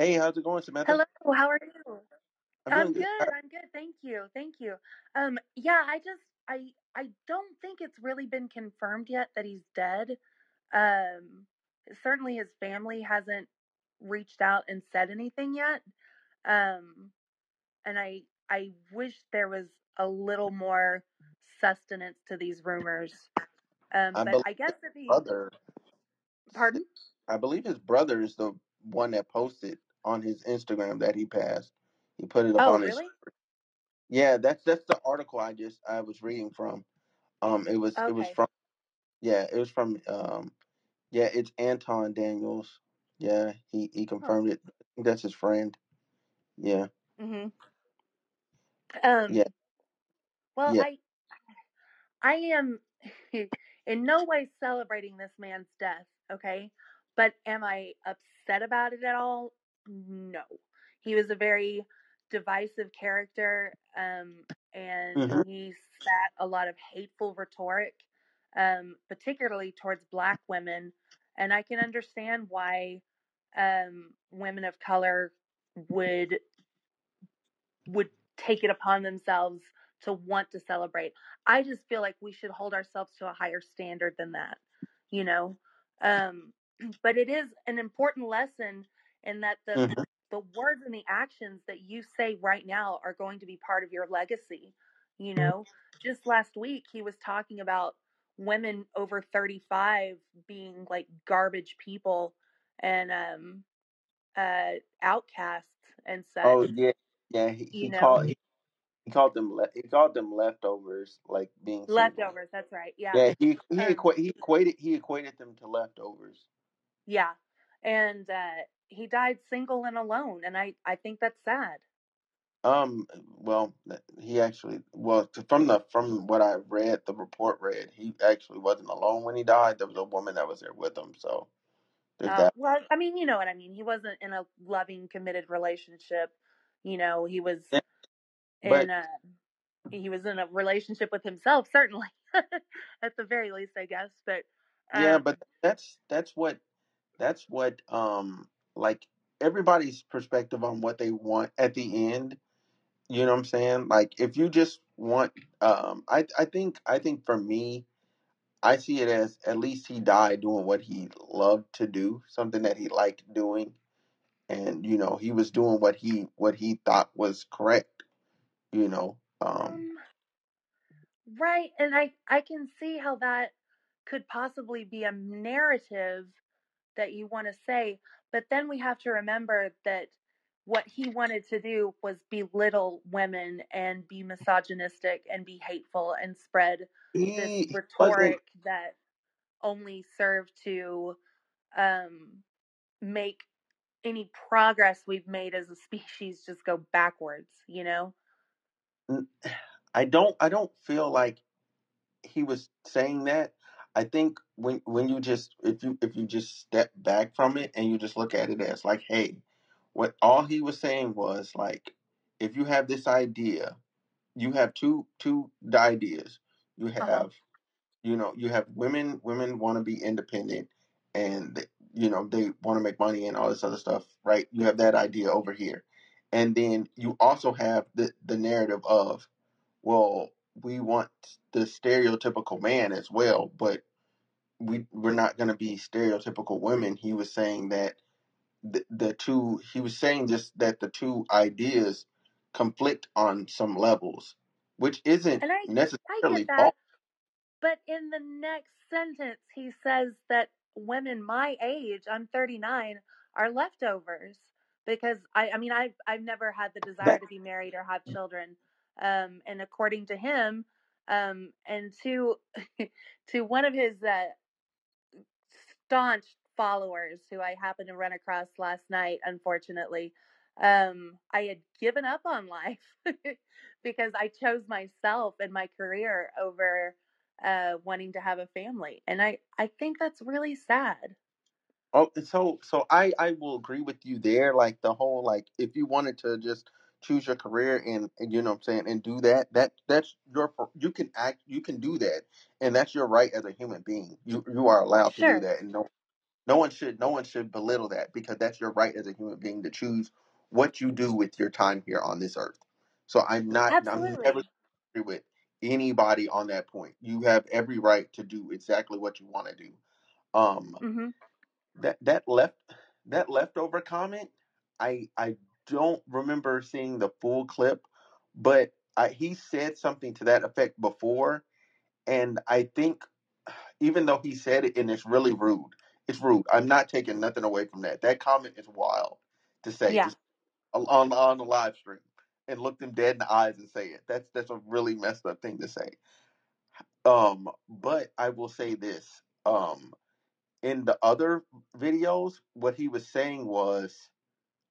Hey, how's it going, Samantha? Hello, how are you? I'm I'm good. good. I'm good. Thank you. Thank you. Um, yeah, I just I I don't think it's really been confirmed yet that he's dead. Um, certainly his family hasn't reached out and said anything yet. Um, and I I wish there was a little more sustenance to these rumors. Um, I but I guess if he, brother, pardon? I believe his brother is the one that posted on his Instagram that he passed. He put it up Oh, on his. really? Yeah, that's that's the article I just I was reading from. Um, it was it was Okay. from yeah, it was from um yeah, it's Anton Daniels. Yeah, he he Oh. confirmed it. I think that's his friend. Yeah, Mhm. Um. yeah, Well, yeah. I I am in no way celebrating this man's death, okay? But am I upset about it at all? No. He was a very divisive character, um, and hmm he spat a lot of hateful rhetoric, um, particularly towards black women. And I can understand why um, women of color would would take it upon themselves to want to celebrate. I just feel like we should hold ourselves to a higher standard than that, you know. Um, but it is an important lesson in that the hmm the words and the actions that you say right now are going to be part of your legacy. You know, just last week he was talking about women over 35 being like garbage people and um uh outcasts and such, Oh yeah, yeah. He, he called he, he called them le- he called them leftovers, like being single. Leftovers, that's right. Yeah. Yeah, he he Um, equa- he equated he equated them to leftovers. yeah. And uh, he died single and alone, and I I think that's sad. Um, well, he actually well from the from what I read, the report read, he actually wasn't alone when he died. There was a woman that was there with him. So Uh, well, I mean, you know what I mean. He wasn't in a loving, committed relationship. You know, he was Yeah, in a he was in a relationship with himself, certainly, at the very least, I guess. But yeah, um, but that's that's what that's what um like everybody's perspective on what they want at the end. You know what I'm saying? Like if you just want um I I think I think for me I see it as at least he died doing what he loved to do, something that he liked doing, and you know he was doing what he what he thought was correct. You know, um, um, right, and I I can see how that could possibly be a narrative that you want to say, but then we have to remember that what he wanted to do was belittle women and be misogynistic and be hateful and spread this he wasn't. rhetoric that only served to um, make any progress we've made as a species just go backwards, you know? I don't. I don't feel like he was saying that. I think when when you just if you if you just step back from it and you just look at it as like, hey, what all he was saying was like, if you have this idea, you have two two ideas. You Uh-huh. have you know you have women women want to be independent and you know they want to make money and all this other stuff right you have that idea over here and then you also have the the narrative of well we want the stereotypical man as well but we we're not going to be stereotypical women he was saying that the, the two he was saying just that the two ideas conflict on some levels which isn't And I, I necessarily that. false But in the next sentence, he says that women my age, I'm 39, are leftovers because I, I mean, I've, I've never had the desire that to be married or have children. Um, and according to him, um, and to, to one of his, uh, staunch followers who I happened to run across last night, unfortunately, um, I had given up on life because I chose myself and my career over uh, wanting to have a family. And I, I think that's really sad. Oh, so so I I will agree with you there. Like the whole like if you wanted to just choose your career and, and you know what I'm saying and do that that that's your you can act you can do that and that's your right as a human being. You you are allowed to do that and no no one should no one should belittle that because that's your right as a human being to choose what you do with your time here on this earth. So I'm not I'm never agree with anybody on that point. You have every right to do exactly what you want to do. Um hmm that that left that leftover comment, I I don't remember seeing the full clip, but I, he said something to that effect before, and I think even though he said it and it's really rude, it's rude. I'm not taking nothing away from that. That comment is wild to say Yeah. on on the live stream and look them dead in the eyes and say it. That's that's a really messed up thing to say. Um, but I will say this. Um, in the other videos, what he was saying was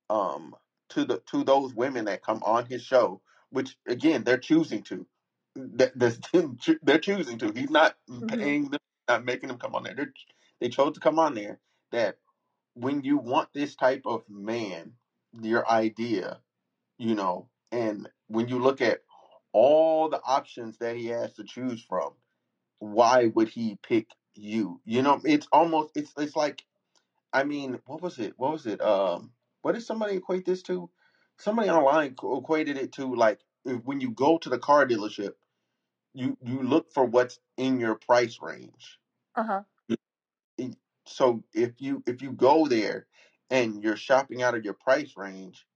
um to the to those women that come on his show, which again they're choosing to. That they're choosing to. He's not hmm paying them, not making them come on there. They're, they chose to come on there. That when you want this type of man, your idea, you know, and when you look at all the options that he has to choose from, why would he pick you? You know, it's almost it's it's like I mean, what was it? What was it? Um, what did somebody equate this to? Somebody online co- equated it to like if, when you go to the car dealership, you you look for what's in your price range. Uh huh. And So if you if you go there and you're shopping out of your price range,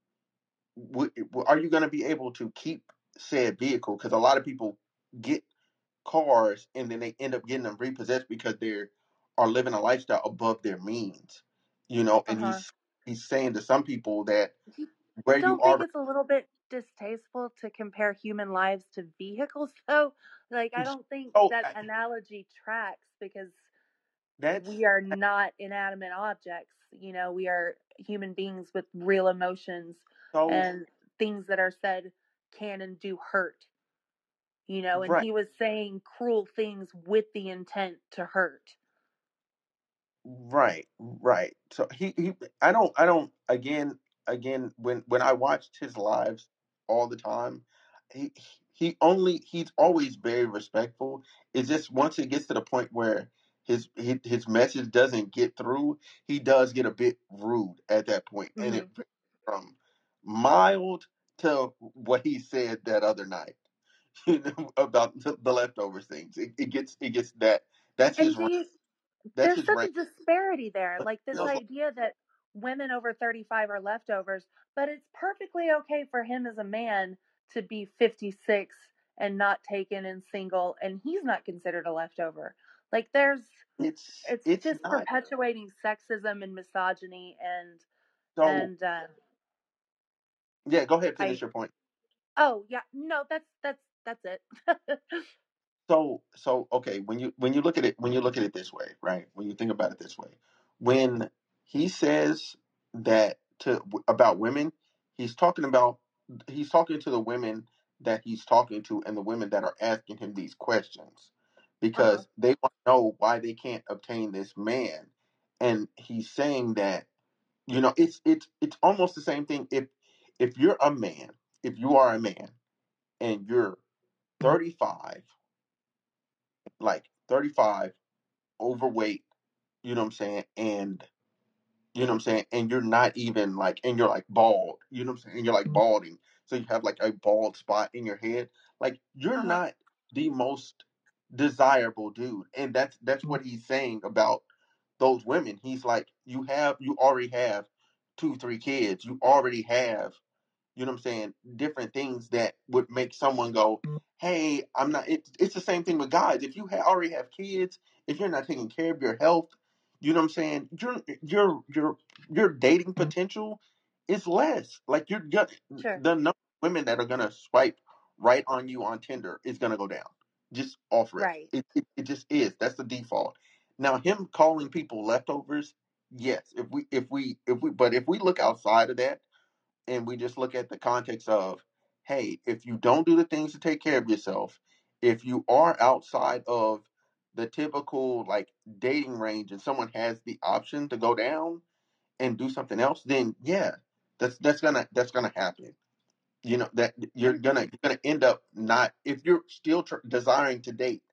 w- are you going to be able to keep said vehicle? Because a lot of people get cars and then they end up getting them repossessed because they are living a lifestyle above their means. You know, Uh and huh. He's saying to some people that where you don't think are it's a little bit distasteful to compare human lives to vehicles, though? Like, I don't think so that I- analogy tracks because that's we are not inanimate objects. You know, we are human beings with real emotions so and things that are said can and do hurt. You know, and right he was saying cruel things with the intent to hurt. Right right. So he he I don't I don't again again when when I watched his lives all the time, he he only he's always very respectful. It's just once it gets to the point where his his, his message doesn't get through, he does get a bit rude at that point. and it mm-hmm. from mild to what he said that other night, you know, about the, the leftovers things. It, it gets it gets that that's And his you that's there's such a disparity there. Like this like- idea that women over 35 are leftovers, but it's perfectly okay for him as a man to be 56 and not taken and single and he's not considered a leftover. Like there's it's it's, it's just not perpetuating sexism and misogyny and so. and uh yeah, go ahead, I finish your point. oh yeah, no, that's that's that's it. So so okay, when you when you look at it when you look at it this way, right? When you think about it this way, when he says that to about women, he's talking about he's talking to the women that he's talking to and the women that are asking him these questions because Uh-huh. they want to know why they can't obtain this man. And he's saying that you know, it's it's it's almost the same thing if if you're a man, if you are a man and you're 35 like 35, overweight, you know what I'm saying? And you know what I'm saying? And you're not even like, and you're like bald, you know what I'm saying? And you're like balding. So you have like a bald spot in your head. Like you're Uh-huh. not the most desirable dude. And that's, that's what he's saying about those women. He's like, you have, you already have two, three kids. You already have you know what I'm saying, different things that would make someone go, hey, I'm not. It, it's the same thing with guys. If you ha- already have kids, if you're not taking care of your health, you know what I'm saying, your your your your dating mm-hmm. potential is less. Like you're Sure. the number of women that are gonna swipe right on you on Tinder is gonna go down. Just off. Right. It, it it just is. That's the default. Now him calling people leftovers, yes. If we if we if we but if we look outside of that and we just look at the context of, hey, if you don't do the things to take care of yourself, if you are outside of the typical like dating range and someone has the option to go down and do something else, then yeah, that's that's gonna that's gonna happen. You know that you're gonna you're gonna end up not if you're still tr- desiring to date,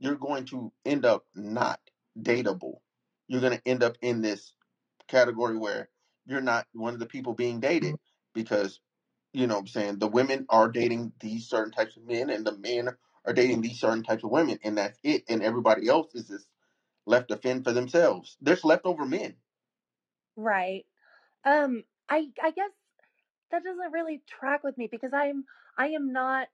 you're going to end up not dateable. you're gonna end up in this category where you're not one of the people being dated because you know what I'm saying the women are dating these certain types of men and the men are dating these certain types of women and that's it and everybody else is just left to fend for themselves. There's leftover men. Right. Um I I guess that doesn't really track with me because I'm I am not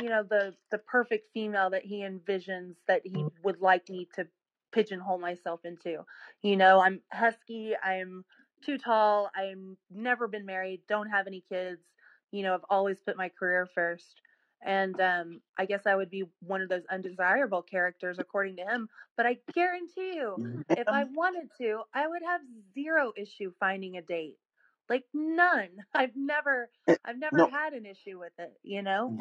you know the the perfect female that he envisions that he would like me to pigeonhole myself into. You know, I'm husky, I'm too tall, I'm never been married, don't have any kids. You know, I've always put my career first. And um, I guess I would be one of those undesirable characters according to him. But I guarantee you, mm-hmm. if I wanted to, I would have zero issue finding a date. Like none. I've never eh, I've never No, had an issue with it, you know?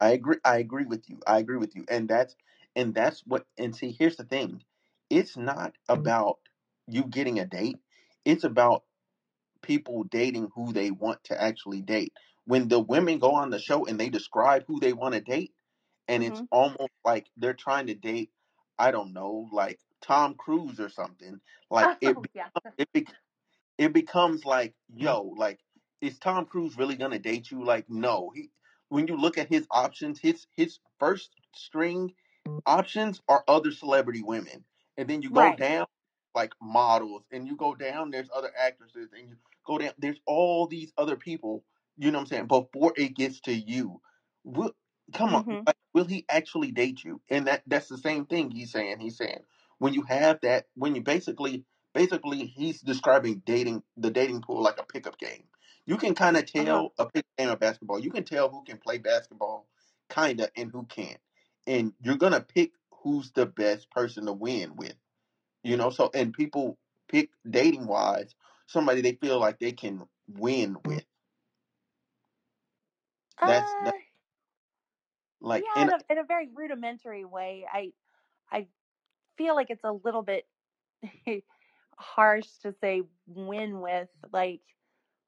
I agree. I agree with you. I agree with you. And that's and that's what. And see, here's the thing. It's not mm-hmm. about you getting a date. It's about people dating who they want to actually date. When the women go on the show and they describe who they want to date, and it's Mhm. almost like they're trying to date, I don't know, like Tom Cruise or something. Like it, Oh be- yeah. it, be- it becomes like, yo, like, is Tom Cruise really gonna date you? Like, no. He, when you look at his options, his his first string options are other celebrity women, and then you go Right. down like models, and you go down. There's other actresses, and you go down. There's all these other people. You know what I'm saying? Before it gets to you, will, come on, Mhm. like, will he actually date you? And that that's the same thing he's saying. He's saying when you have that, when you basically basically he's describing dating the dating pool like a pickup game. You can kind of Uh-huh. tell a pickup game of basketball. You can tell who can play basketball, kinda, and who can't. And you're gonna pick who's the best person to win with. You know, so and people pick dating wise somebody they feel like they can win with. That's Uh, that like yeah, in a in a very rudimentary way. I I feel like it's a little bit harsh to say win with like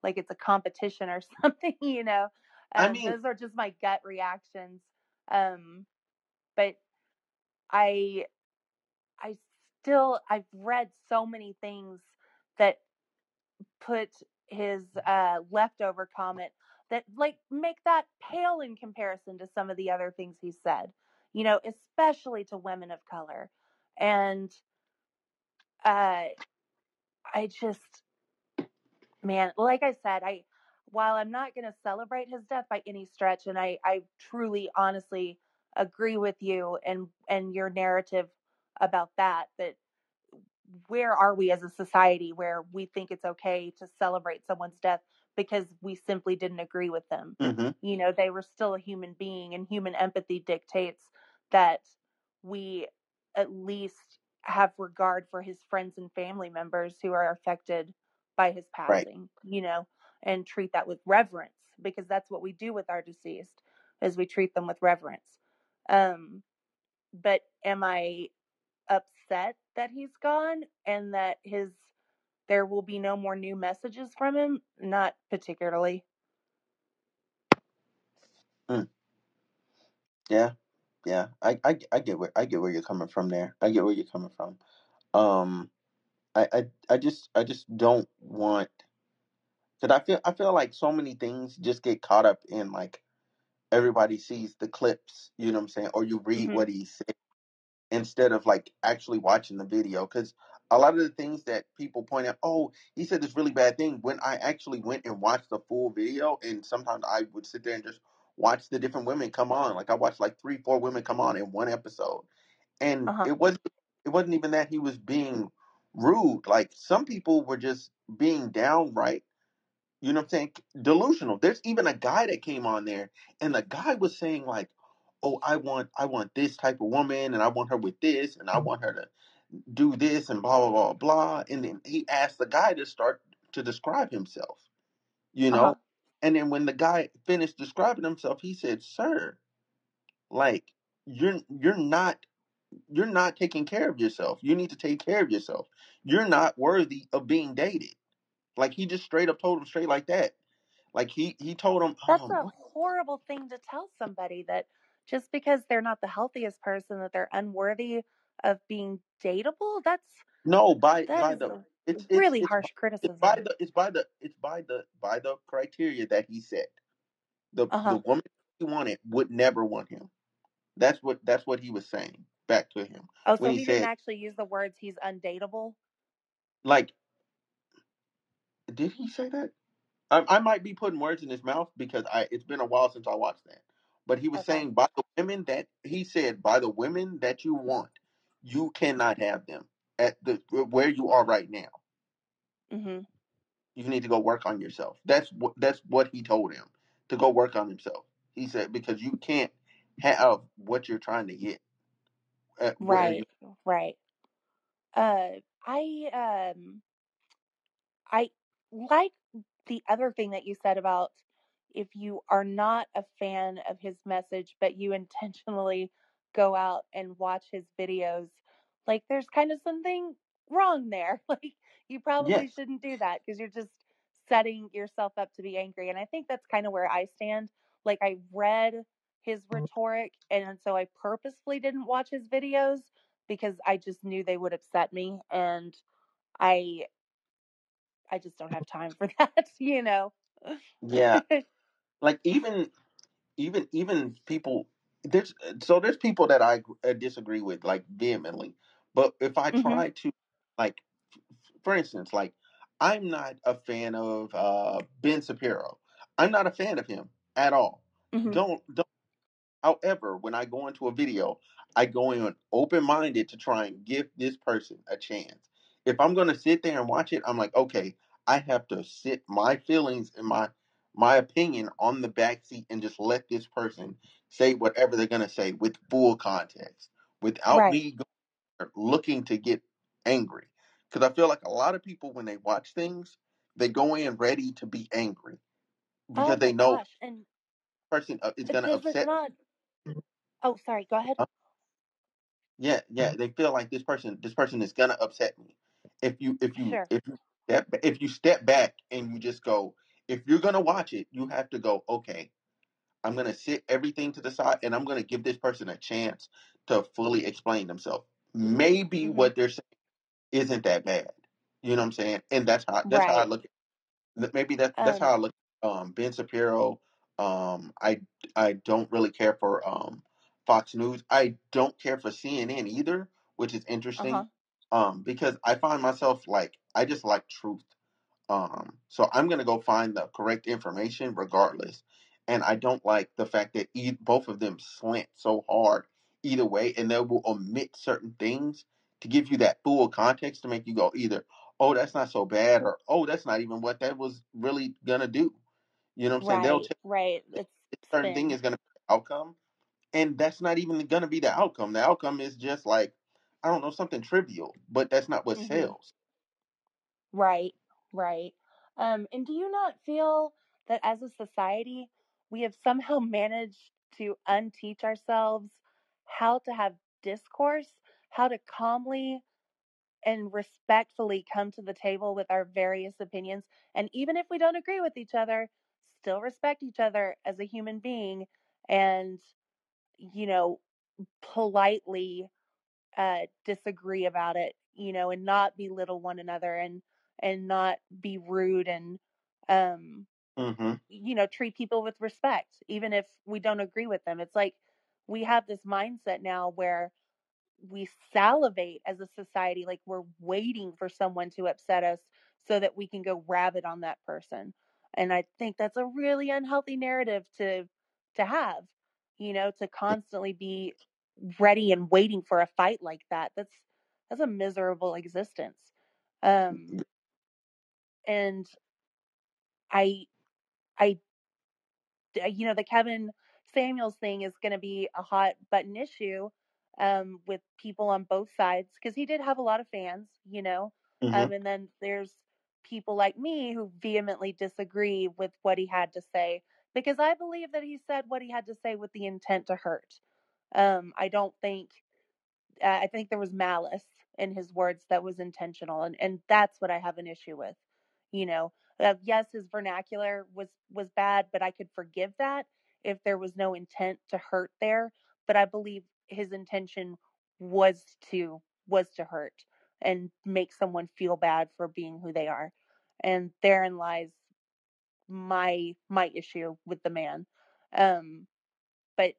like it's a competition or something, you know. I Um, mean those are just my gut reactions. Um, but I I still I've read so many things that put his uh, leftover comment that like make that pale in comparison to some of the other things he said. You know, especially to women of color, and uh, I just man, like I said, I while I'm not going to celebrate his death by any stretch, and I I truly honestly agree with you and and your narrative about that that where are we as a society where we think it's okay to celebrate someone's death because we simply didn't agree with them? Mhm, you know they were still a human being and human empathy dictates that we at least have regard for his friends and family members who are affected by his right. passing you know and treat that with reverence because that's what we do with our deceased is we treat them with reverence. Um but am i upset that he's gone and that his there will be no more new messages from him not particularly Mm, yeah, yeah. I, I I get where I get where you're coming from there. I get where you're coming from. Um I I, I just I just don't want cuz I feel I feel like so many things just get caught up in like everybody sees the clips, you know what I'm saying, or you read hmm what he said instead of like actually watching the video cuz a lot of the things that people point out, oh, he said this really bad thing. When I actually went and watched the full video, and sometimes I would sit there and just watch the different women come on. Like I watched like three, four women come on in one episode, and uh-huh it wasn't it wasn't even that he was being rude. Like some people were just being downright, you know what I'm saying, delusional. There's even a guy that came on there, and the guy was saying like, "Oh, I want I want this type of woman, and I want her with this, and I want her to do this, and blah blah blah blah." And then he asked the guy to start to describe himself, you uh-huh know. And then when the guy finished describing himself, he said, "Sir, like you're you're not you're not taking care of yourself. You need to take care of yourself. You're not worthy of being dated. Like he just straight up told him straight like that. Like he he told him, that's um, a horrible thing to tell somebody that just because they're not the healthiest person that they're unworthy of being dateable. That's no by by the it's really it's it's harsh by, criticism. it's by the it's by the it's by the by the criteria that he set. The Uh-huh. the woman he wanted would never want him. That's what that's what he was saying back to him oh, so he, he didn't actually use the words he's undateable. like did he say that? I, I might be putting words in his mouth because I it's been a while since I watched that. But he was Okay. saying by the women that he said by the women that you want, you cannot have them at the where you are right now. hmm You need to go work on yourself. That's what that's what he told him to go work on himself. He said because you can't have what you're trying to get at where Right. Right. Uh, I um, I like the other thing that you said about if you are not a fan of his message, but you intentionally go out and watch his videos, like there's kind of something wrong there. Like you probably Yes. shouldn't do that because you're just setting yourself up to be angry. And I think that's kind of where I stand. Like I read his mm-hmm. rhetoric, and so I purposefully didn't watch his videos because I just knew they would upset me, and I I just don't have time for that, you know. Yeah. Like even even even people there's so there's people that I uh, disagree with like vehemently. But if I Mhm. try to like for instance, like I'm not a fan of uh Ben Shapiro. I'm not a fan of him at all. Mhm. Don't don't however, when I go into a video, I go in open minded to try and give this person a chance. If I'm gonna sit there and watch it, I'm like, okay, I have to sit my feelings and my my opinion on the back seat and just let this person say whatever they're gonna say with full context, without Right. me go- looking to get angry. Because I feel like a lot of people when they watch things, they go in ready to be angry because Oh they know gosh. And the person uh, is gonna does it upset. not Oh, sorry, go ahead. Huh? Yeah, yeah, they feel like this person this person is gonna upset me. If you if you Sure. if you step if you step back and you just go, if you're gonna watch it, you have to go, okay, I'm gonna sit everything to the side and I'm gonna give this person a chance to fully explain themselves. Maybe Mhm. what they're saying isn't that bad. You know what I'm saying? And that's how that's how I Right. look at maybe that that's Um how I look at um Ben Shapiro. Um I I don't really care for um Fox News. I don't care for CNN either, which is interesting. uh-huh. Um because I find myself like I just like truth. Um so I'm going to go find the correct information regardless. And I don't like the fact that e- both of them slant so hard either way and they will omit certain things to give you that full context to make you go either oh that's not so bad or oh that's not even what that was really going to do. You know what I'm saying? They'll Right. tell Right. It's certain thing spin. is going to be the outcome and that's not even going to be the outcome. The outcome is just like I don't know something trivial, but that's not what Mhm. sells. Right. Right. Um and do you not feel that as a society we have somehow managed to unteach ourselves how to have discourse, how to calmly and respectfully come to the table with our various opinions. And even if we don't agree with each other, still respect each other as a human being and, you know, politely uh, disagree about it, you know, and not belittle one another and, and not be rude and, um, Mm-hmm. you know, treat people with respect, even if we don't agree with them. It's like we have this mindset now where we salivate as a society like we're waiting for someone to upset us so that we can go rabid on that person and i think that's a really unhealthy narrative to to have you know to constantly be ready and waiting for a fight like that that's that's a miserable existence um and i i you know the Kevin Samuels thing is going to be a hot button issue um, with people on both sides because he did have a lot of fans, you know, Mm-hmm. um, and then there's people like me who vehemently disagree with what he had to say because I believe that he said what he had to say with the intent to hurt. Um, I don't think uh, I think there was malice in his words that was intentional, and and that's what I have an issue with. You know, uh, yes, his vernacular was was bad, but I could forgive that if there was no intent to hurt there. But I believe his intention was to was to hurt and make someone feel bad for being who they are. And therein lies my my issue with the man. Um but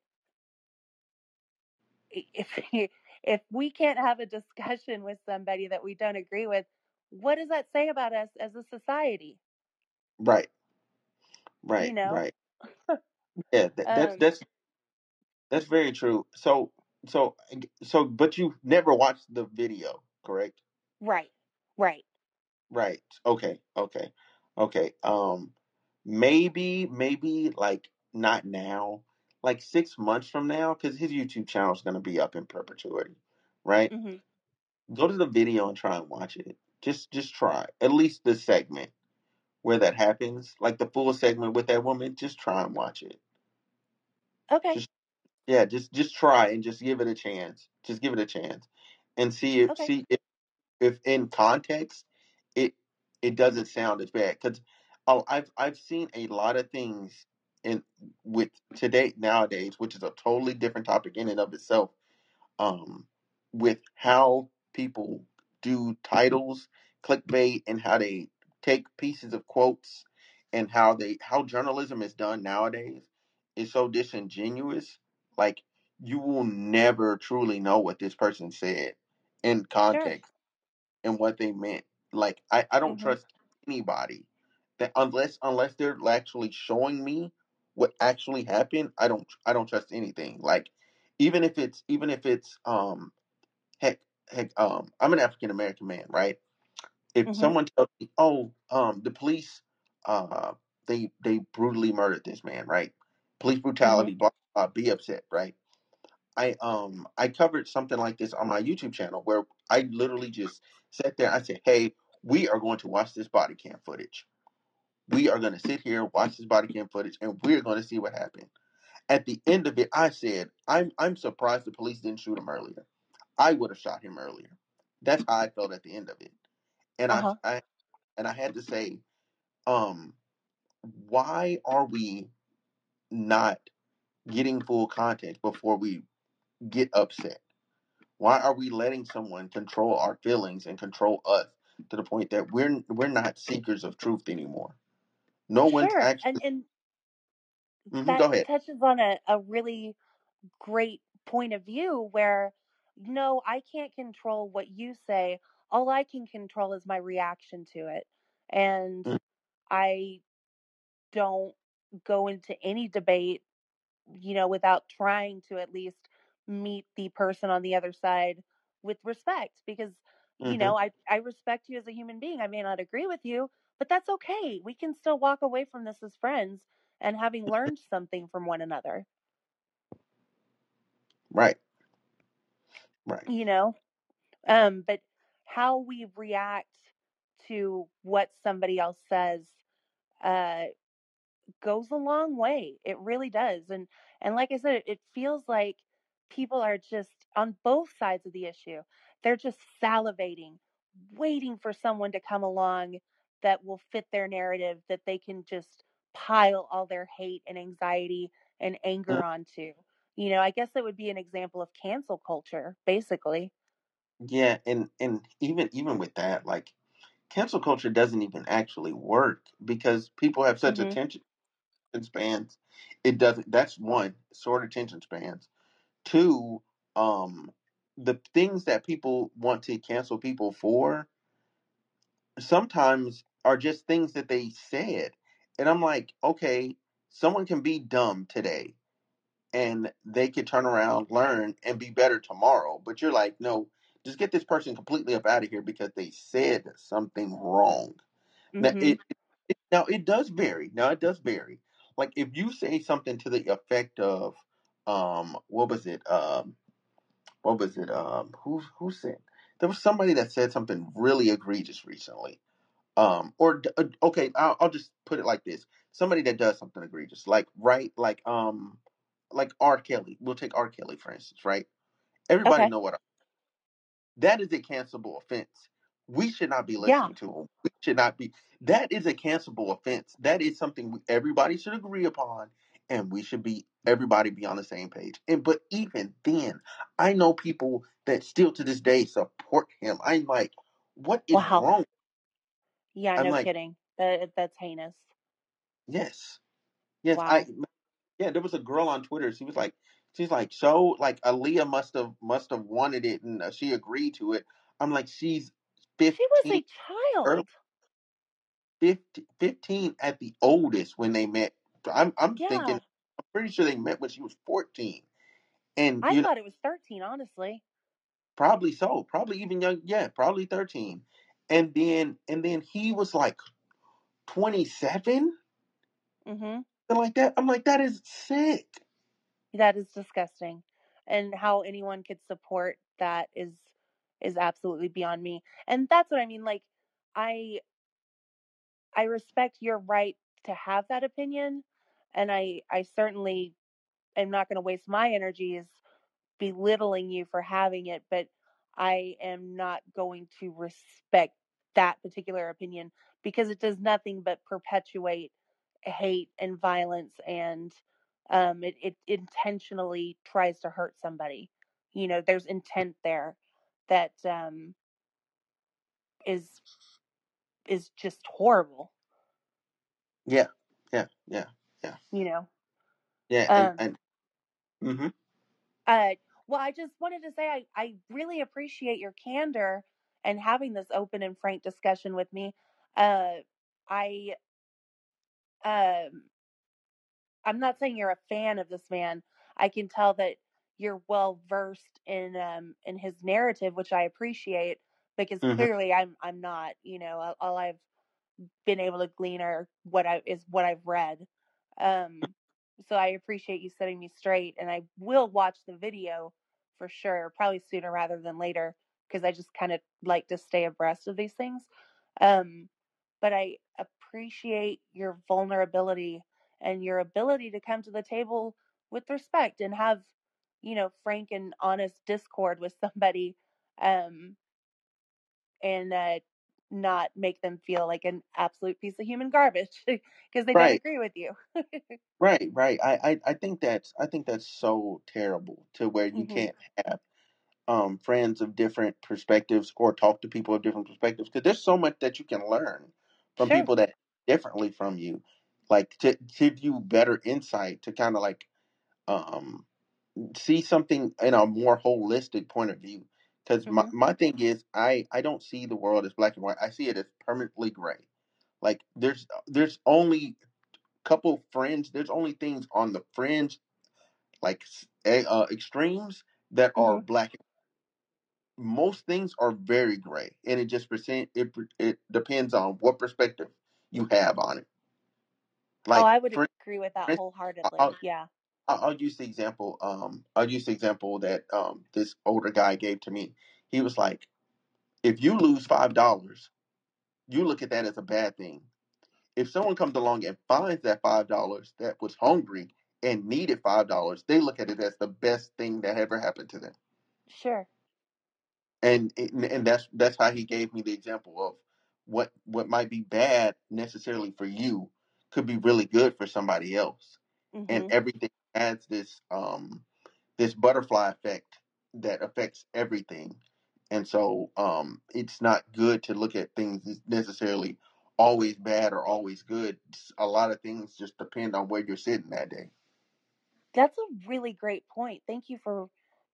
if if we can't have a discussion with somebody that we don't agree with, what does that say about us as a society? Right. Right. You know? Right. Yeah, that, that's Um, that's that's very true. So so so but you never watched the video, correct? right. Right. Right. Okay. Okay. Okay. Um maybe maybe like not now, like 6 months from now cuz his YouTube channel is going to be up in perpetuity, right? hmm Go to the video and try and watch it. Just just try. At least the segment where that happens, like the full segment with that woman, just try and watch it. Okay. Just yeah, just just try and just give it a chance. Just give it a chance and see if Okay. see if, if in context it it doesn't sound as bad because oh I've I've seen a lot of things in with today nowadays, which is a totally different topic in and of itself. Um, with how people do titles, clickbait, and how they take pieces of quotes and how they how journalism is done nowadays is so disingenuous. Like you will never truly know what this person said in Sure. context and what they meant. Like I, I don't hmm trust anybody that unless unless they're actually showing me what actually happened, I don't I don't trust anything. Like even if it's even if it's um heck heck um I'm an African American man, right? If hmm someone tells me, oh um the police uh they they brutally murdered this man, right? Police hmm brutality, blah, blah, be upset, right? I um I covered something like this on my YouTube channel where I literally just sat there. I said, "Hey, we are going to watch this body cam footage. We are going to sit here, watch this body cam footage, and we're going to see what happened." At the end of it, I said, "I'm I'm surprised the police didn't shoot him earlier. I would have shot him earlier." That's how I felt at the end of it, and I huh. I and I had to say, um, why are we not getting full context before we get upset? Why are we letting someone control our feelings and control us to the point that we're we're not seekers of truth anymore? No one's Sure. actually. And and Mhm, that go ahead. touches on a, a really great point of view where no, I can't control what you say. All I can control is my reaction to it. And Mm, I don't go into any debate, you know, without trying to at least meet the person on the other side with respect because you mhm. know, I I respect you as a human being. I may not agree with you, but that's okay. We can still walk away from this as friends and having learned something from one another, Right. Right. you know? Um but how we react to what somebody else says uh goes a long way. It really does. And and like I said, it, feels like people are just on both sides of the issue. They're just salivating, waiting for someone to come along that will fit their narrative that they can just pile all their hate and anxiety and anger onto. You know, I guess it would be an example of cancel culture, basically. Yeah, and and even even with that, like cancel culture doesn't even actually work because people have such Mhm. attention spans. It doesn't. That's one short attention spans. Two, um, the things that people want to cancel people for sometimes are just things that they said. And I'm like, okay, someone can be dumb today and they could turn around, learn, and be better tomorrow. But you're like, no, just get this person completely up out of here because they said something wrong. Now Mhm. it, it now it does vary. Now it does vary. Like if you say something to the effect of, um, what was it? Um, what was it? Um, who who said? There was somebody that said something really egregious recently um or uh, okay I'll, I'll just put it like this somebody that does something egregious like right like um like r kelly we'll take r kelly for instance right everybody Okay. know what that is a cancelable offense we should not be Yeah. listening to him we should not be that is a cancelable offense that is something we, everybody should agree upon and we should be everybody be on the same page. And but even then, I know people that still to this day support him. I'm like, what is Wow. wrong? Yeah, I'm no like- kidding. That that's heinous. Yes, yes. Wow. I yeah. There was a girl on Twitter. She was like, she's like, so like Aaliyah must have must have wanted it and uh, she agreed to it. I'm like, she's She was a child. early- 15, 15 at the oldest when they met. I'm I'm Yeah. thinking I'm pretty sure they met when she was 14. And I you know, thought it was 13, honestly. probably so, probably even young, yeah, probably 13. And then and then he was like 27, hmm something like that. I'm like, that is sick. That is disgusting. And how anyone could support that is is absolutely beyond me. And that's what I mean. Like, I I respect your right to have that opinion, and I I certainly am not going to waste my energies belittling you for having it, but I am not going to respect that particular opinion because it does nothing but perpetuate hate and violence and um, it, it intentionally tries to hurt somebody. You know, there's intent there that um, is is just horrible. Yeah, yeah, yeah, yeah. You know. yeah. Um, and, and hmm Uh, well, I just wanted to say I, I really appreciate your candor and having this open and frank discussion with me. Uh, I um, I'm not saying you're a fan of this man. I can tell that you're well versed in um, in his narrative, which I appreciate because Mhm. clearly I'm I'm not. You know, all- all I've been able to glean are what I is what I've read. Um, so I appreciate you setting me straight, and I will watch the video for sure, probably sooner rather than later, because I just kind of like to stay abreast of these things. Um, but I appreciate your vulnerability and your ability to come to the table with respect and have, you know, frank and honest discord with somebody, um, and uh, not make them feel like an absolute piece of human garbage because they don't agree with you. Right, right. I, I, I think that's I think that's so terrible to where you Mhm. can't have um friends of different perspectives or talk to people of different perspectives because there's so much that you can learn from Sure. people that differently from you, like to to give you better insight to kind of like um see something in a more holistic point of view. Because my, Mhm. my thing is, I I don't see the world as black and white. I see it as permanently gray. Like there's there's only couple fringe. There's only things on the fringe, like eh, uh, extremes, that are Mhm. black. Most things are very gray, and it just percent it it depends on what perspective you have on it. Like oh, I would for, agree with that for wholeheartedly. I'll, yeah. I'll I'll use the example. Um, I'll use the example that um this older guy gave to me. He was like, if you lose five dollars, you look at that as a bad thing. If someone comes along and finds that five dollars that was hungry and needed five dollars, they look at it as the best thing that ever happened to them. Sure. And and that's that's how he gave me the example of what what might be bad necessarily for you could be really good for somebody else. And everything has this um this butterfly effect that affects everything. And so um it's not good to look at things as necessarily always bad or always good. It's- A lot of things just depend on where you're sitting that day. That's a really great point. Thank you for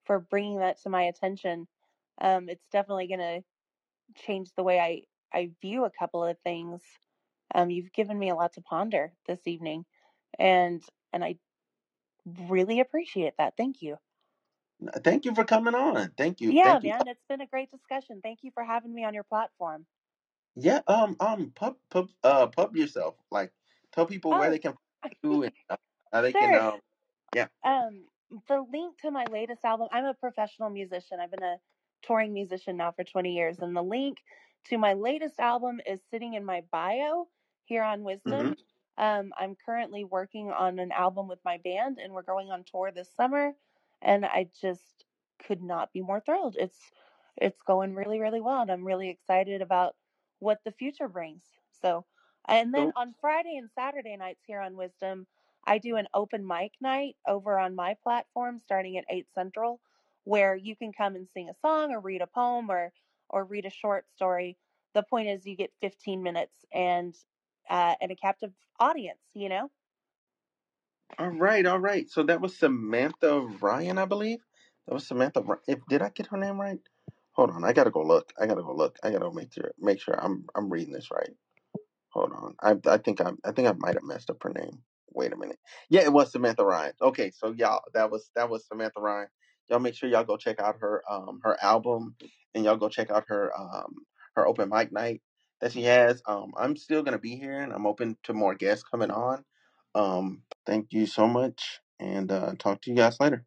for bringing that to my attention. Um, it's definitely going to change the way I I view a couple of things. Um, you've given me a lot to ponder this evening, and and I really appreciate that. Thank you. Thank you for coming on. Thank you. Yeah, Thank you. man, it's been a great discussion. Thank you for having me on your platform. Yeah, um, um, pub, pub, uh, pub yourself. Like, tell people where Oh, they can find you and uh, how they can, um, yeah. Um, the link to my latest album, I'm a professional musician. I've been a touring musician now for 20 years, and the link to my latest album is sitting in my bio here on Wisdom. Um, I'm currently working on an album with my band, and we're going on tour this summer, and I just could not be more thrilled. It's it's going really, really well, and I'm really excited about what the future brings. So, and then on Friday and Saturday nights here on Wisdom, I do an open mic night over on my platform starting at 8 Central where you can come and sing a song or read a poem or or read a short story. The point is you get 15 minutes and uh, and a captive audience, you know? All right, all right. So that was Samantha Ryan, I believe. That was Samantha. If did I get her name right? Hold on, I gotta go look. I gotta go look. I gotta make sure make sure I'm I'm reading this right. Hold on. I I think I I think I might have messed up her name. Wait a minute. Yeah, it was Samantha Ryan. Okay, so y'all that was that was Samantha Ryan. Y'all make sure y'all go check out her um her album and y'all go check out her um her open mic night that she has. Um I'm still gonna be here and I'm open to more guests coming on. Um thank you so much and uh talk to you guys later.